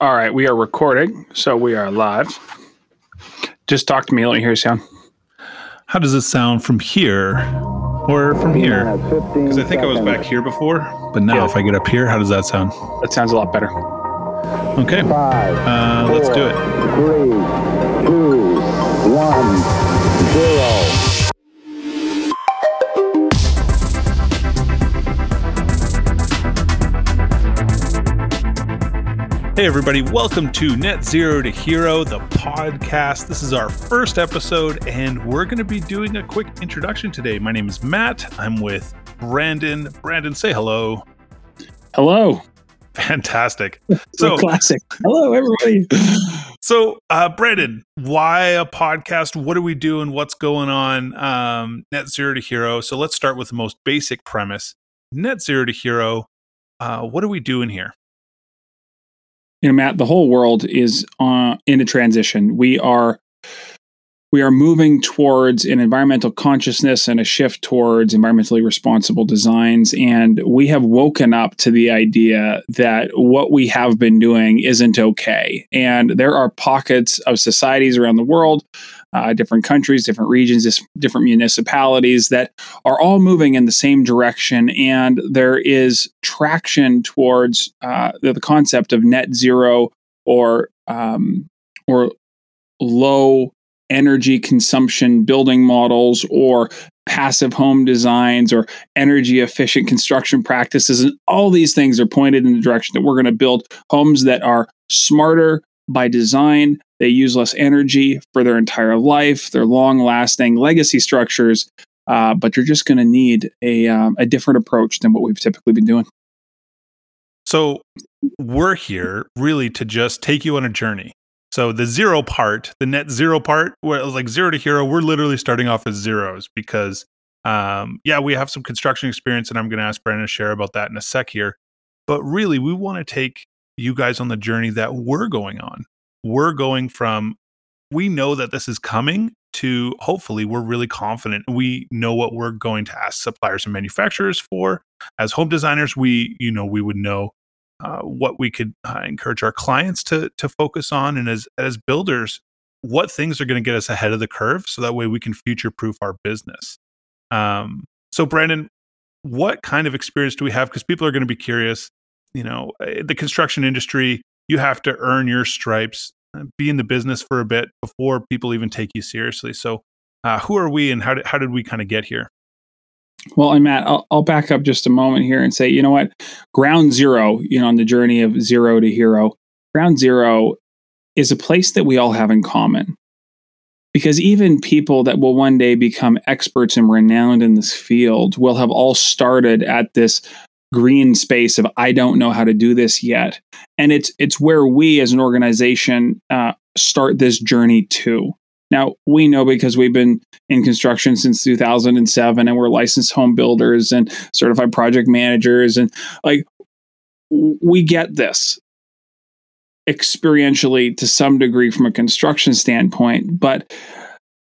All right, we are recording, so we are live. Just talk to me. Let me hear you sound. How does it sound from here or from here? Because I think I was back here before, but now Yeah. if I get up here, how does that sound? That sounds a lot better. Okay, Five, uh, let's do it. Three, two, one, zero. Hey, everybody, welcome to Net Zero to Hero, the podcast. This is our first episode, and we're going to be doing a quick introduction today. My name is Matt. I'm with Brandon. Brandon, say hello. Hello. Fantastic. So classic. Hello, everybody. So, uh, Brandon, why a podcast? What are we doing? What's going on? Um, Net Zero to Hero. So, let's start with the most basic premise. Net Zero to Hero. Uh, what are we doing here? You know, Matt, the whole world is uh, in a transition. We are we are moving towards an environmental consciousness and a shift towards environmentally responsible designs. And we have woken up to the idea that what we have been doing isn't okay. And there are pockets of societies around the world, uh, different countries, different regions, different municipalities that are all moving in the same direction. And there is traction towards uh, the, the concept of net zero or um, or low energy consumption building models or passive home designs or energy efficient construction practices and all these things are pointed in the direction that we're going to build homes that are smarter by design they use less energy for their entire life they're long lasting legacy structures uh, but you're just going to need a, um, a different approach than what we've typically been doing So, we're here really to just take you on a journey. So, the zero part, the net zero part, where it was like zero to hero, we're literally starting off as zeros because, um, yeah, we have some construction experience, and I'm going to ask Brandon to share about that in a sec here. But really, we want to take you guys on the journey that we're going on. We're going from, we know that this is coming to hopefully we're really confident. We know what we're going to ask suppliers and manufacturers for. As home designers, we, you know, we would know uh, what we could uh, encourage our clients to to focus on, and as as builders, what things are going to get us ahead of the curve, so that way we can future proof our business. Um, so, Brandon, what kind of experience do we have? Because people are going to be curious. You know, eh, the construction industry, you have to earn your stripes, uh, be in the business for a bit before people even take you seriously. So, uh, who are we, and how did how did we kind of get here? Well, and Matt, I'll, I'll back up just a moment here and say, you know what? Ground zero, you know, on the journey of zero to hero, ground zero is a place that we all have in common. Because even people that will one day become experts and renowned in this field will have all started at this green space of I don't know how to do this yet, and it's it's where we as an organization uh, start this journey too. Now we know because we've been in construction since 2007 and we're licensed home builders and certified project managers and like we get this experientially to some degree from a construction standpoint but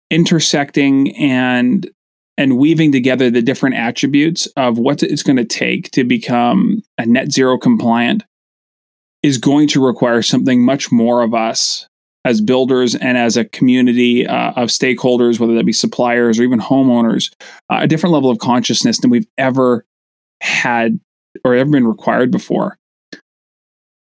intersecting and and weaving together the different attributes of what it's going to take to become a net zero compliant is going to require something much more of us as builders and as a community uh, of stakeholders, whether that be suppliers or even homeowners, uh, a different level of consciousness than we've ever had or ever been required before.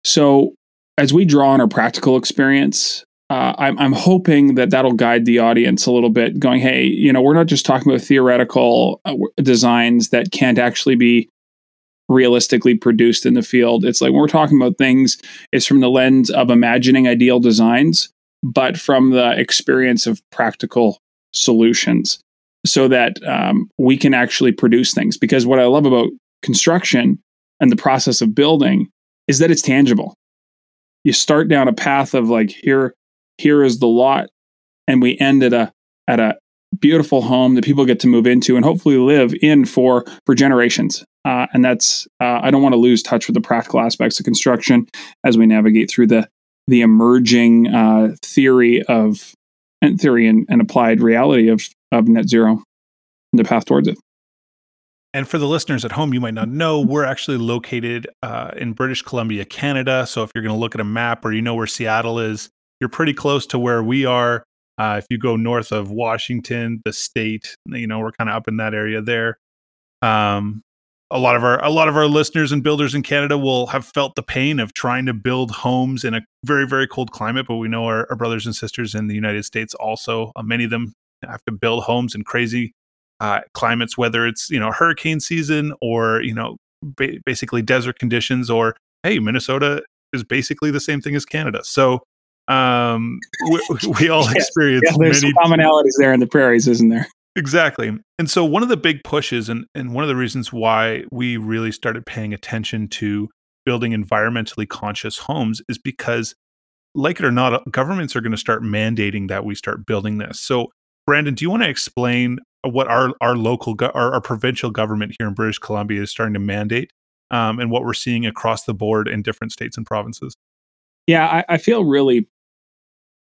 So, as we draw on our practical experience, uh, I'm, I'm hoping that that'll guide the audience a little bit, going, hey, you know, we're not just talking about theoretical uh, designs that can't actually be realistically produced in the field. It's like when we're talking about things, it's from the lens of imagining ideal designs, but from the experience of practical solutions so that um, we can actually produce things. Because what I love about construction and the process of building is that it's tangible. You start down a path of like here, here is the lot, and we end at a at a beautiful home that people get to move into and hopefully live in for for generations. Uh, and that's uh, I don't want to lose touch with the practical aspects of construction as we navigate through the the emerging uh, theory of and theory and, and applied reality of of net zero and the path towards it. And for the listeners at home, you might not know, we're actually located uh, in British Columbia, Canada. So if you're going to look at a map or you know where Seattle is, you're pretty close to where we are. Uh, if you go north of Washington, the state, you know, we're kind of up in that area there. Um, a lot of our a lot of our listeners and builders in Canada will have felt the pain of trying to build homes in a very very cold climate. But we know our, our brothers and sisters in the United States also uh, many of them have to build homes in crazy uh, climates, whether it's you know hurricane season or you know ba- basically desert conditions, or hey, Minnesota is basically the same thing as Canada. So um, we, we all Yes. experience Yeah, there's many some commonalities there in the prairies, isn't there? Exactly. And so one of the big pushes and, and one of the reasons why we really started paying attention to building environmentally conscious homes is because like it or not, governments are going to start mandating that we start building this. So Brandon, do you want to explain what our, our local, our, our provincial government here in British Columbia is starting to mandate um, and what we're seeing across the board in different states and provinces? Yeah, I, I feel really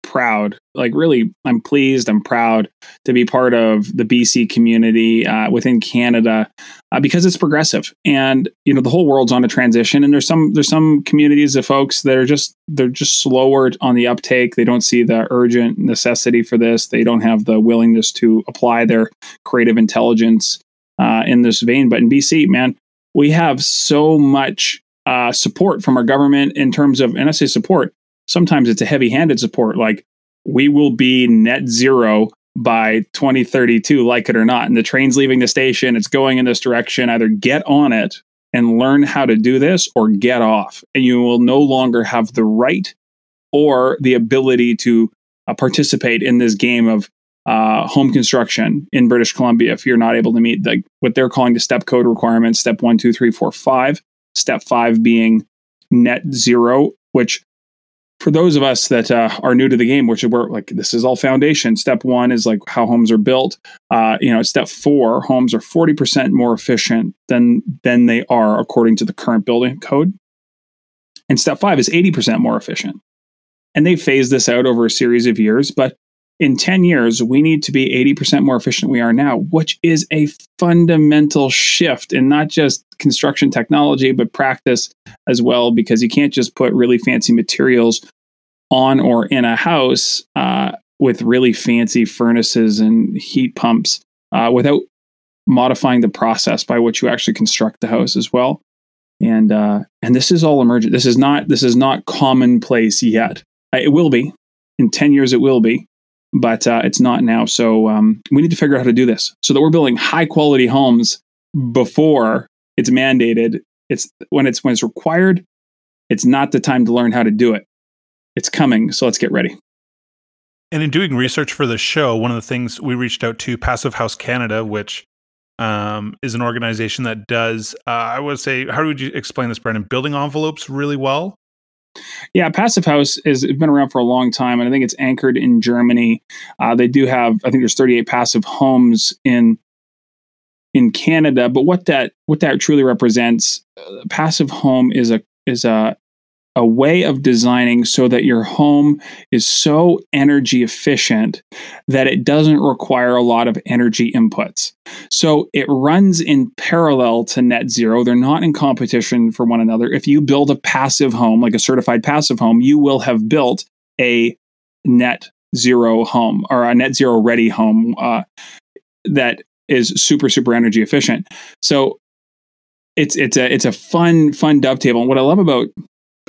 proud. Like, really, I'm pleased. I'm proud to be part of the BC community uh, within Canada uh, because it's progressive, and you know the whole world's on a transition. And there's some there's some communities of folks that are just they're just slower on the uptake. They don't see the urgent necessity for this. They don't have the willingness to apply their creative intelligence uh, in this vein. But in BC, man, we have so much uh, support from our government in terms of, and I say support, sometimes it's a heavy handed support. Like we will be net zero by 2032, like it or not. And the train's leaving the station, it's going in this direction. Either get on it and learn how to do this or get off. And you will no longer have the right or the ability to uh, participate in this game of uh, home construction in British Columbia if you're not able to meet the, what they're calling the step code requirements step one, two, three, four, five. Step five being net zero, which for those of us that uh, are new to the game, which is where like this is all foundation. Step one is like how homes are built. Uh, you know, step four, homes are forty percent more efficient than than they are according to the current building code, and step five is eighty percent more efficient. And they phased this out over a series of years, but in 10 years, we need to be 80% more efficient we are now, which is a fundamental shift in not just construction technology, but practice as well, because you can't just put really fancy materials on or in a house uh, with really fancy furnaces and heat pumps uh, without modifying the process by which you actually construct the house as well. And uh, and this is all emergent. This is not this is not commonplace yet. Uh, It will be in ten years. It will be, but uh, it's not now. So um, we need to figure out how to do this so that we're building high quality homes before it's mandated. It's when it's when it's required. It's not the time to learn how to do it. It's coming. So let's get ready. And in doing research for the show, one of the things we reached out to Passive House Canada, which um, is an organization that does, uh, I would say, how would you explain this, Brandon? Building envelopes really well. Yeah, Passive House has been around for a long time, and I think it's anchored in Germany. Uh, they do have, I think, there's 38 passive homes in in Canada. But what that what that truly represents, uh, passive home is a is a a way of designing so that your home is so energy efficient that it doesn't require a lot of energy inputs. So it runs in parallel to net zero. They're not in competition for one another. If you build a passive home, like a certified passive home, you will have built a net zero home or a net zero ready home uh, that is super super energy efficient. So it's it's a it's a fun fun dovetail. And what I love about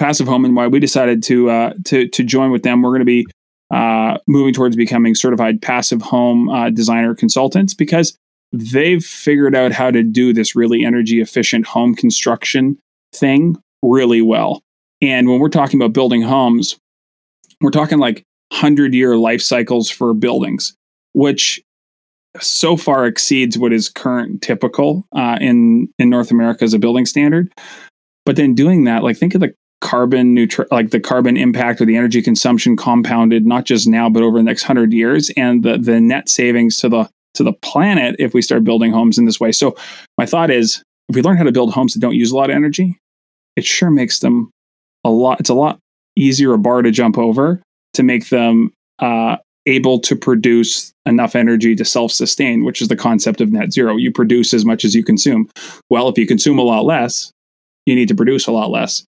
passive home and why we decided to uh, to to join with them, we're going to be uh, moving towards becoming certified passive home uh, designer consultants because they've figured out how to do this really energy efficient home construction thing really well. And when we're talking about building homes, we're talking like 100 year life cycles for buildings, which so far exceeds what is current typical uh, in in North America as a building standard. But then doing that, like think of the carbon neutral, like the carbon impact or the energy consumption compounded, not just now but over the next hundred years, and the the net savings to the to the planet if we start building homes in this way. So my thought is, if we learn how to build homes that don't use a lot of energy, it sure makes them a lot. It's a lot easier a bar to jump over to make them uh, able to produce enough energy to self sustain, which is the concept of net zero. You produce as much as you consume. Well, if you consume a lot less, you need to produce a lot less.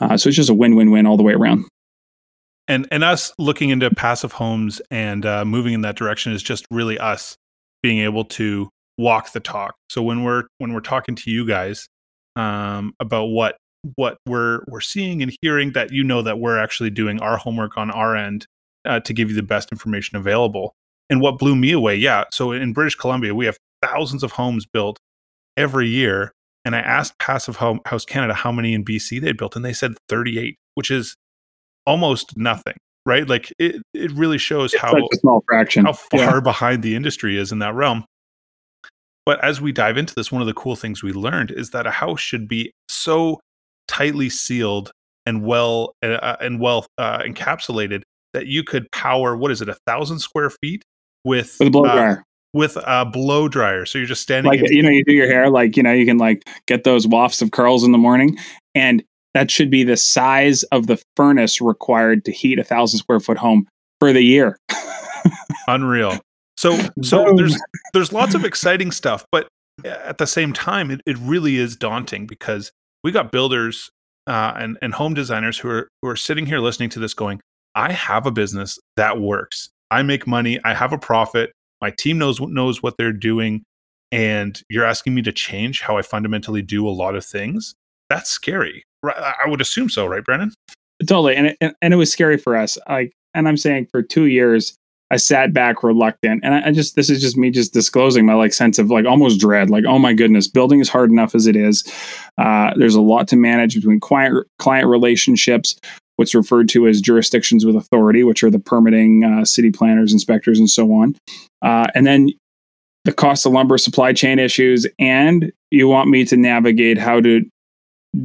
Uh, so it's just a win win win all the way around. And, and us looking into passive homes and uh, moving in that direction is just really us being able to walk the talk. So when we're when we're talking to you guys um, about what what we're we're seeing and hearing, that you know that we're actually doing our homework on our end uh, to give you the best information available. And what blew me away, yeah. So in British Columbia, we have thousands of homes built every year. And I asked Passive House Canada how many in BC they built, and they said 38, which is almost nothing, right? Like it, it really shows It's how small fraction. how far Yeah. behind the industry is in that realm. But as we dive into this, one of the cool things we learned is that a house should be so tightly sealed and well uh, and well uh, encapsulated that you could power what is it a thousand square feet with with a blow uh, dryer. With a blow dryer. So you're just standing. like in- you know you do your hair like you know you can like get those wafts of curls in the morning and that should be the size of the furnace required to heat a thousand square foot home for the year unreal. So so Boom. there's there's lots of exciting stuff, but at the same time, it, it really is daunting because we got builders uh, and and home designers who are who are sitting here listening to this, going, "I have a business that works. I make money. I have a profit. My team knows knows what they're doing, and you're asking me to change how I fundamentally do a lot of things. That's scary. I would assume so, right, Brennan? totally and it, and it was scary for us like and i'm saying for two years i sat back reluctant and I, I just this is just me just disclosing my like sense of like almost dread like oh my goodness building is hard enough as it is uh, there's a lot to manage between client client relationships what's referred to as jurisdictions with authority which are the permitting uh, city planners inspectors and so on. Uh, and then the cost of lumber supply chain issues and you want me to navigate how to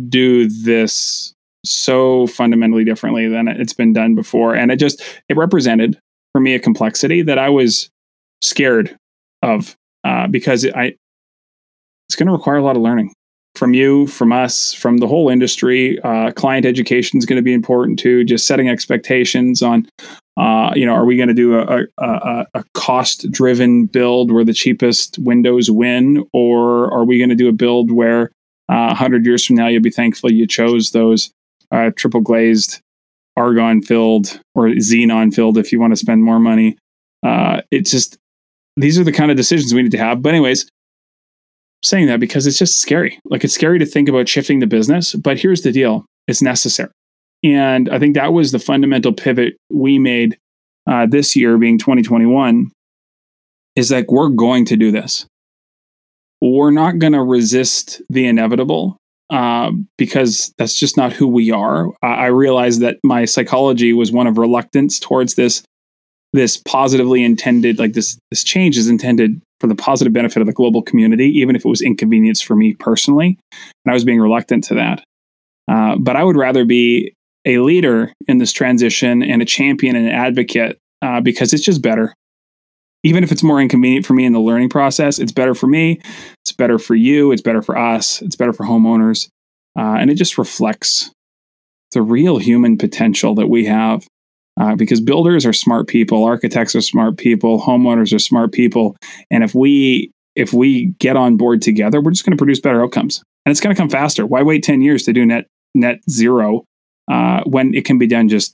do this so fundamentally differently than it's been done before. And it just it represented for me a complexity that i was scared of uh, because i it's going to require a lot of learning from you from us from the whole industry. Uh, client education is going to be important too just setting expectations on uh, you know are we going to do a, a, a, cost driven build where the cheapest windows win? Or are we going to do a build where uh, 100 years from now you'll be thankful you chose those uh, triple glazed argon filled or xenon filled if you want to spend more money? Uh, it's just these are the kind of decisions we need to have. But anyways saying that because it's just scary. Like it's scary to think about shifting the business but here's the deal it's necessary. And i think that was the fundamental pivot we made uh, this year being 2021 is like we're going to do this. We're not going to resist the inevitable uh, because that's just not who we are. I, I realized that my psychology was one of reluctance towards this this positively intended like this this change is intended for the positive benefit of the global community, even if it was inconvenience for me personally, and I was being reluctant to that. Uh, but I would rather be a leader in this transition and a champion and an advocate uh, because it's just better even if it's more inconvenient for me in the learning process, it's better for me. It's better for you. It's better for us. It's better for homeowners. Uh, and it just reflects the real human potential that we have. Uh, because builders are smart people, architects are smart people, homeowners are smart people, and if we if we get on board together, we're just going to produce better outcomes, and it's going to come faster. Why wait ten years to do net net zero uh, when it can be done just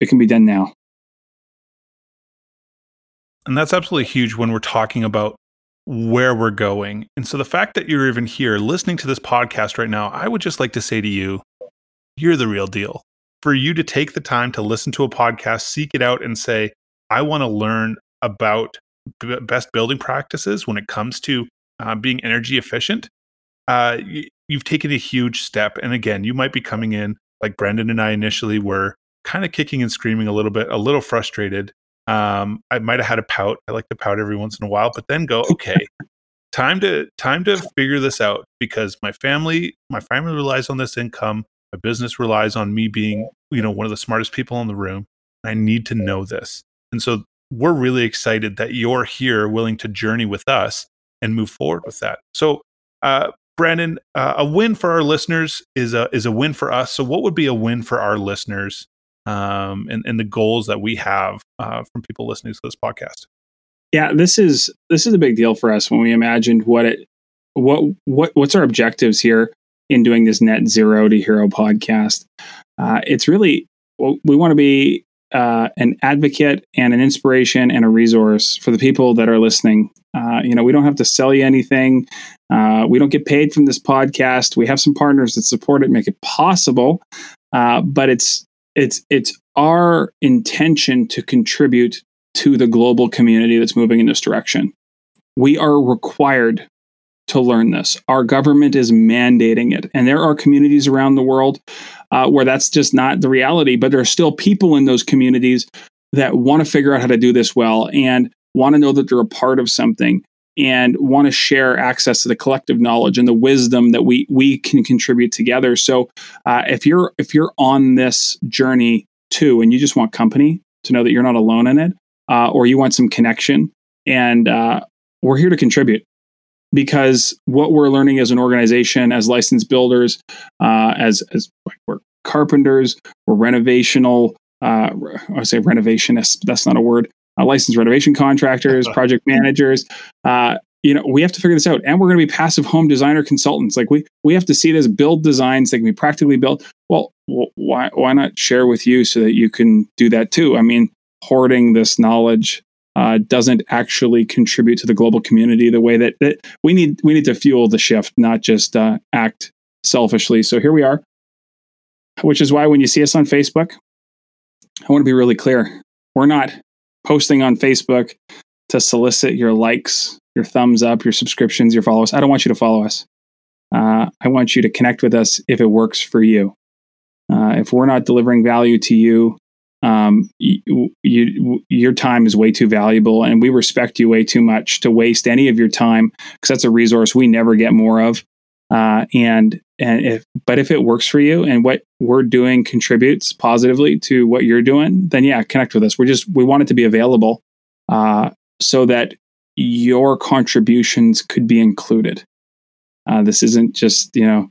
it can be done now? And that's absolutely huge when we're talking about where we're going. And so the fact that you're even here listening to this podcast right now, I would just like to say to you, you're the real deal. For you to take the time to listen to a podcast, seek it out, and say, I want to learn about b- best building practices when it comes to uh, being energy efficient, uh, y- you've taken a huge step. And again, you might be coming in like Brendan and I initially were kind of kicking and screaming a little bit, a little frustrated. Um, I might have had a pout. I like to pout every once in a while, but then go, okay, time to time to figure this out because my family, my family relies on this income. My business relies on me being, you know, one of the smartest people in the room. I need to know this. And so we're really excited that you're here willing to journey with us and move forward with that. So, uh, Brandon, uh, a win for our listeners is a is a win for us. So, what would be a win for our listeners um, and, and the goals that we have uh, from people listening to this podcast. Yeah, this is this is a big deal for us when we imagined what it what what what's our objectives here in doing this net zero to hero podcast. Uh, it's really we want to be uh, an advocate and an inspiration and a resource for the people that are listening. Uh, you know, we don't have to sell you anything. Uh, we don't get paid from this podcast. We have some partners that support it, make it possible. Uh, but it's it's it's our intention to contribute to the global community that's moving in this direction. We are required to learn this. Our government is mandating it, and there are communities around the world uh, where that's just not the reality. But there are still people in those communities that want to figure out how to do this well and want to know that they're a part of something and want to share access to the collective knowledge and the wisdom that we we can contribute together. So uh, if you're if you're on this journey too, and you just want company to know that you're not alone in it, uh, or you want some connection, and uh, we're here to contribute because what we're learning as an organization, as licensed builders, uh, as as we're carpenters, we're renovational. Uh, I say renovationists. That's not a word. Uh, licensed renovation contractors, project managers. Uh, you know, we have to figure this out, and we're going to be passive home designer consultants. Like we we have to see it as build designs that can be practically built. Well, why why not share with you so that you can do that too? I mean, hoarding this knowledge uh, doesn't actually contribute to the global community the way that, that we need we need to fuel the shift, not just uh, act selfishly. So here we are, which is why when you see us on Facebook, I want to be really clear: we're not posting on Facebook to solicit your likes, your thumbs up, your subscriptions, your followers. I don't want you to follow us. Uh, I want you to connect with us if it works for you. Uh, if we're not delivering value to you, um, you, you, your time is way too valuable and we respect you way too much to waste any of your time because that's a resource we never get more of. Uh, and and if but if it works for you and what we're doing contributes positively to what you're doing then yeah connect with us. We're just we want it to be available uh, so that your contributions could be included. Uh, this isn't just you know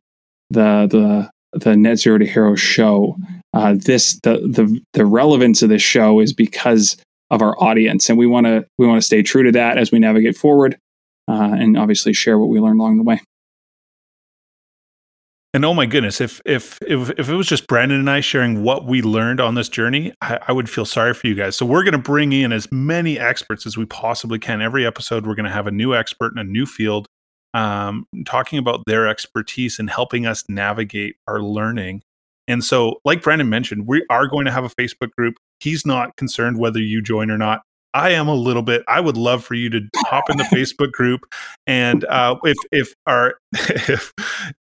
the the the net zero to hero show uh, this the the the relevance of this show is because of our audience, and we want to we want to stay true to that as we navigate forward, uh, and obviously share what we learn along the way. And oh my goodness, if if if if it was just Brandon and I sharing what we learned on this journey, I, I would feel sorry for you guys. So we're going to bring in as many experts as we possibly can. Every episode, we're going to have a new expert in a new field, um, talking about their expertise and helping us navigate our learning and so, like Brandon mentioned, we are going to have a Facebook group. He's not concerned whether you join or not. I am a little bit. I would love for you to hop in the Facebook group, and uh, if if our if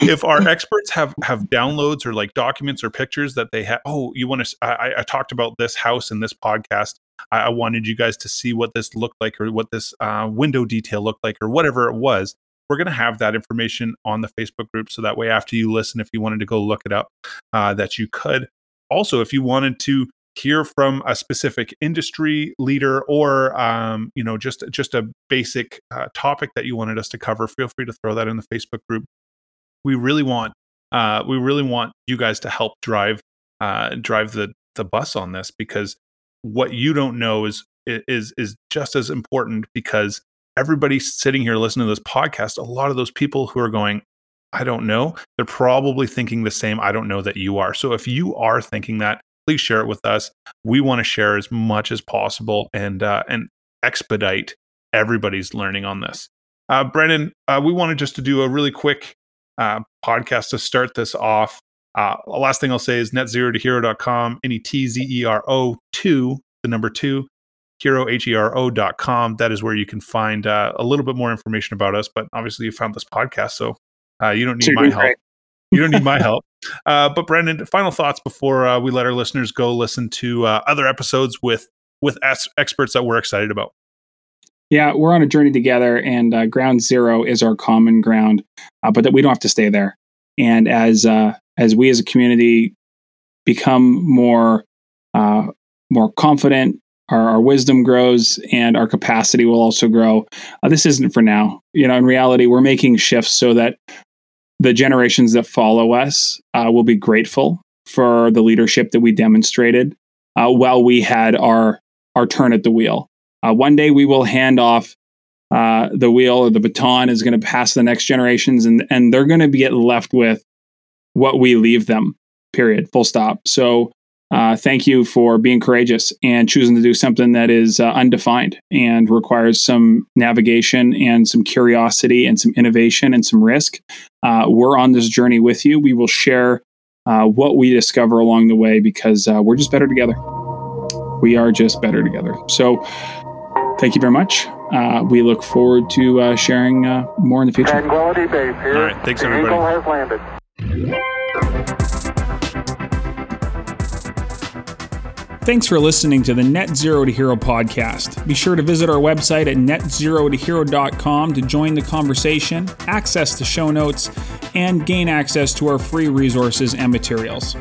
if our experts have have downloads or like documents or pictures that they have. Oh, you want to? I, I talked about this house in this podcast. I, I wanted you guys to see what this looked like or what this uh, window detail looked like or whatever it was we're going to have that information on the Facebook group. So that way, after you listen, if you wanted to go look it up, uh, that you could. Also, if you wanted to hear from a specific industry leader or um, you know just just a basic uh, topic that you wanted us to cover feel free to throw that in the facebook group we really want uh, we really want you guys to help drive uh, drive the the bus on this because what you don't know is is is just as important because everybody sitting here listening to this podcast, a lot of those people who are going, I don't know, they're probably thinking the same I don't know that you are. So if you are thinking that, please share it with us. We want to share as much as possible and uh, and expedite everybody's learning on this. Uh, Brennan, uh, we wanted just to do a really quick uh, podcast to start this off. Uh, last thing I'll say is net zero to hero.com, N E T Z E R O 2, the number two hero, H-E-R-O dot com. That is where you can find uh, a little bit more information about us. But obviously, you found this podcast, so uh, you don't need my help. Great. You don't need my help. Uh, but Brendan, final thoughts before uh, we let our listeners go listen to uh, other episodes with with as- experts that we're excited about. Yeah, we're on a journey together, and uh, ground zero is our common ground, but that we don't have to stay there. And as as we as a community become more more confident our, our wisdom grows and our capacity will also grow. Uh, this isn't for now. You know, in reality, we're making shifts so that the generations that follow us uh, will be grateful for the leadership that we demonstrated uh, while we had our our turn at the wheel. Uh, one day we will hand off uh, the wheel or the baton is going to pass the next generations, and and they're going to get left with what we leave them. Period. Full stop. So. Uh, thank you for being courageous and choosing to do something that is uh, undefined and requires some navigation and some curiosity and some innovation and some risk. Uh, we're on this journey with you. We will share uh, what we discover along the way because uh, we're just better together. We are just better together. So, thank you very much. Uh, we look forward to uh, sharing uh, more in the future. Tranquility Base here. All right, thanks, the everybody. Thanks for listening to the Net Zero to Hero podcast. Be sure to visit our website at netzerotohero.com to join the conversation, access the show notes, and gain access to our free resources and materials.